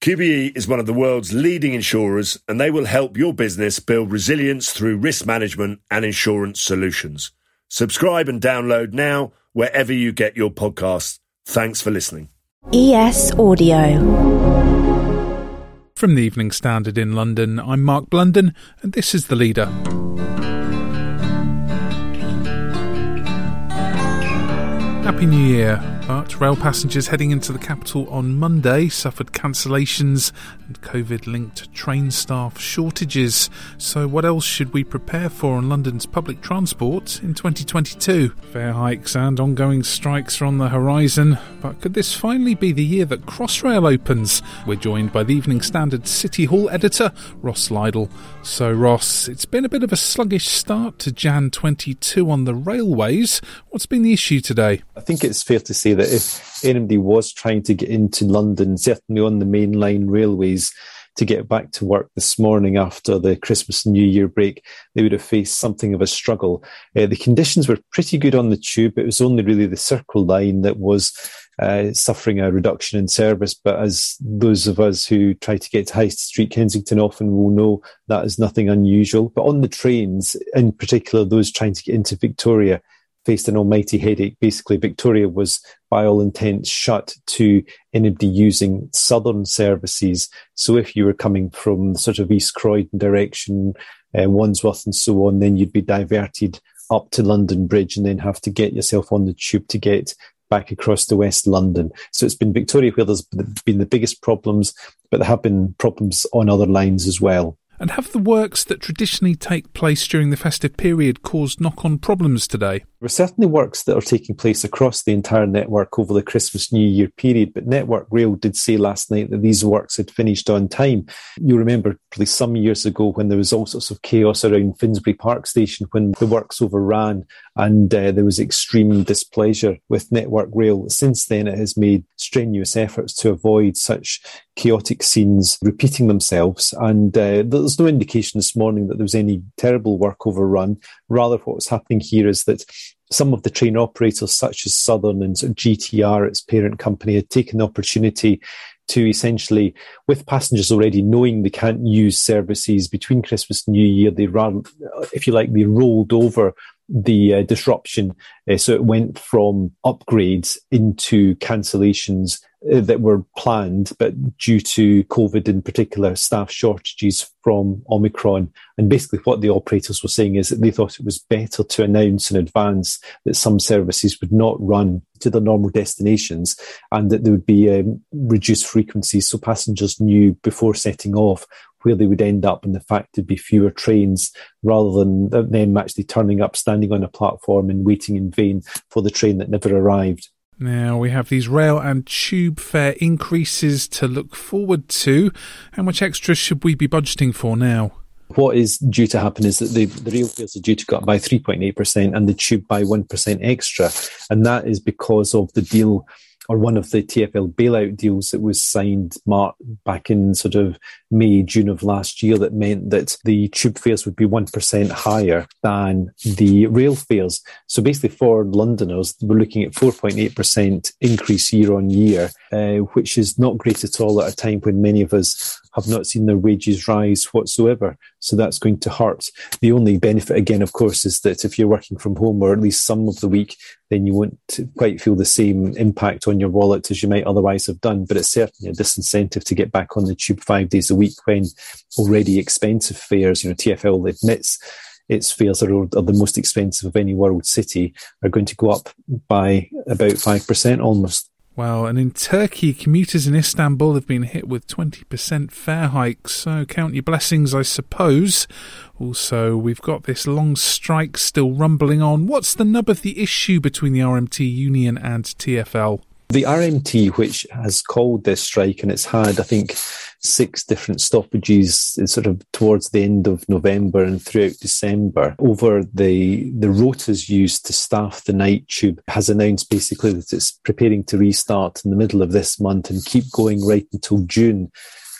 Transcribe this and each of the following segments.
QBE is one of the world's leading insurers and they will help your business build resilience through risk management and insurance solutions. Subscribe and download now wherever you get your podcasts. Thanks for listening. ES Audio. From the Evening Standard in London, I'm Mark Blunden, and this is the leader. Happy New Year. But rail passengers heading into the capital on Monday suffered cancellations and COVID linked train staff shortages. So, what else should we prepare for on London's public transport in 2022? Fare hikes and ongoing strikes are on the horizon, but could this finally be the year that Crossrail opens? We're joined by the Evening Standard City Hall editor, Ross Lydall. So, Ross, it's been a bit of a sluggish start to Jan 22 on the railways. What's been the issue today? I think it's fair to say that if anybody was trying to get into London, certainly on the mainline railways, to get back to work this morning after the Christmas and New Year break, they would have faced something of a struggle. Uh, the conditions were pretty good on the tube. It was only really the Circle line that was uh, suffering a reduction in service. But as those of us who try to get to High Street Kensington often will know, that is nothing unusual. But on the trains, in particular, those trying to get into Victoria, faced an almighty headache. Basically, Victoria was, by all intents, shut to anybody using southern services. So if you were coming from sort of East Croydon direction, uh, Wandsworth and so on, then you'd be diverted up to London Bridge and then have to get yourself on the tube to get back across to West London. So it's been Victoria where there's been the biggest problems, but there have been problems on other lines as well. And have the works that traditionally take place during the festive period caused knock on problems today? There are certainly works that are taking place across the entire network over the Christmas New Year period, but Network Rail did say last night that these works had finished on time. You remember probably some years ago when there was all sorts of chaos around Finsbury Park Station when the works overran and uh, there was extreme displeasure with Network Rail. Since then, it has made strenuous efforts to avoid such chaotic scenes repeating themselves. And uh, there's no indication this morning that there was any terrible work overrun. Rather, what's happening here is that some of the train operators, such as Southern and GTR, its parent company, had taken the opportunity to essentially, with passengers already knowing they can't use services between Christmas and New Year, they ran, if you like, they rolled over the uh, disruption. Uh, so it went from upgrades into cancellations that were planned, but due to COVID in particular, staff shortages from Omicron. And basically, what the operators were saying is that they thought it was better to announce in advance that some services would not run to their normal destinations and that there would be um, reduced frequencies so passengers knew before setting off where they would end up and the fact there'd be fewer trains rather than them actually turning up, standing on a platform and waiting in vain for the train that never arrived. Now we have these rail and tube fare increases to look forward to. How much extra should we be budgeting for now? What is due to happen is that the, the rail fares are due to go up by 3.8% and the tube by 1% extra. And that is because of the deal or one of the TFL bailout deals that was signed Mark, back in sort of May, June of last year that meant that the tube fares would be 1% higher than the rail fares. So basically for Londoners, we're looking at 4.8% increase year on year, uh, which is not great at all at a time when many of us have not seen their wages rise whatsoever. So that's going to hurt. The only benefit, again, of course, is that if you're working from home or at least some of the week, then you won't quite feel the same impact on your wallet as you might otherwise have done. But it's certainly a disincentive to get back on the tube five days a week when already expensive fares, you know, TFL admits its fares are, are the most expensive of any world city, are going to go up by about 5% almost. Well, and in Turkey, commuters in Istanbul have been hit with 20% fare hikes, so count your blessings, I suppose. Also, we've got this long strike still rumbling on. What's the nub of the issue between the RMT union and TFL? The RMT, which has called this strike, and it's had, I think, six different stoppages sort of towards the end of November and throughout December over the the rotas used to staff the night tube has announced basically that it's preparing to restart in the middle of this month and keep going right until June.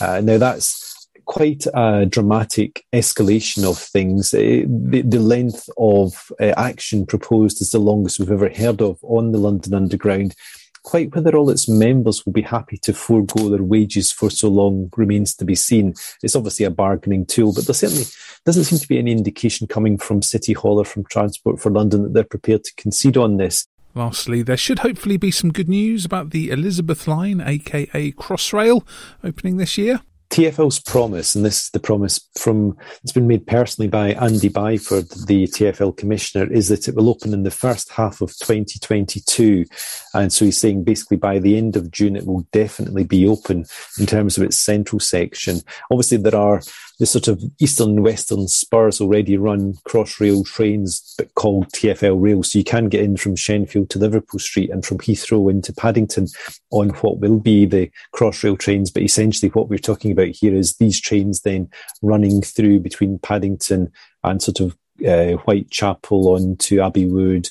Uh, now that's quite a dramatic escalation of things. Uh, the, the, length of uh, action proposed is the longest we've ever heard of on the London Underground quite whether all its members will be happy to forego their wages for so long remains to be seen. It's obviously a bargaining tool, but there certainly doesn't seem to be any indication coming from City Hall or from Transport for London that they're prepared to concede on this. Lastly, there should hopefully be some good news about the Elizabeth line, aka Crossrail, opening this year. TFL's promise, and this is the promise from it's been made personally by Andy Byford, the TFL commissioner, is that it will open in the first half of 2022. And so he's saying basically by the end of June it will definitely be open in terms of its central section. Obviously there are the sort of eastern and western spurs already run crossrail trains but called TFL rail. So you can get in from Shenfield to Liverpool Street and from Heathrow into Paddington on what will be the crossrail trains. But essentially what we're talking about here is these trains then running through between Paddington and sort of uh, Whitechapel on to Abbey Wood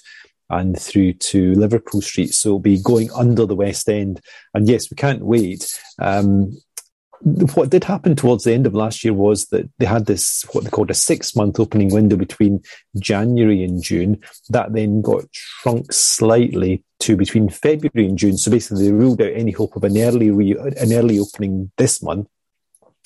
and through to Liverpool Street. So it'll be going under the West End. And yes, we can't wait. Um, what did happen towards the end of last year was that they had this what they called a six month opening window between January and June. That then got shrunk slightly to between February and June. So basically, they ruled out any hope of an early re- an early opening this month.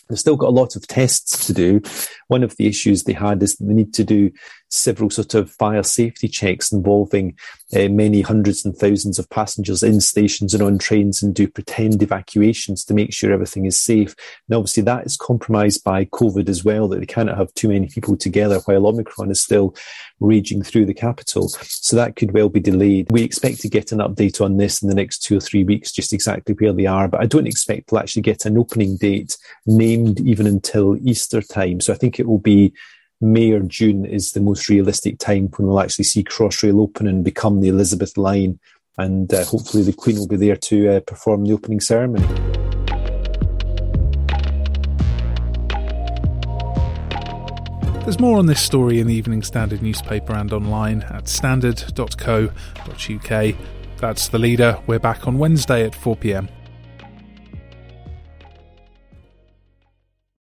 They've still got a lot of tests to do. One of the issues they had is they need to do several sort of fire safety checks involving uh, many hundreds and thousands of passengers in stations and on trains and do pretend evacuations to make sure everything is safe. And obviously that is compromised by COVID as well, that they cannot have too many people together while Omicron is still raging through the capital. So that could well be delayed. We expect to get an update on this in the next two or three weeks, just exactly where they are. But I don't expect we'll actually get an opening date named even until Easter time. So I think it will be May or June is the most realistic time when we'll actually see Crossrail open and become the Elizabeth line. And uh, hopefully the Queen will be there to uh, perform the opening ceremony. There's more on this story in the Evening Standard newspaper and online at standard.co.uk. That's the leader. We're back on Wednesday at 4 pm.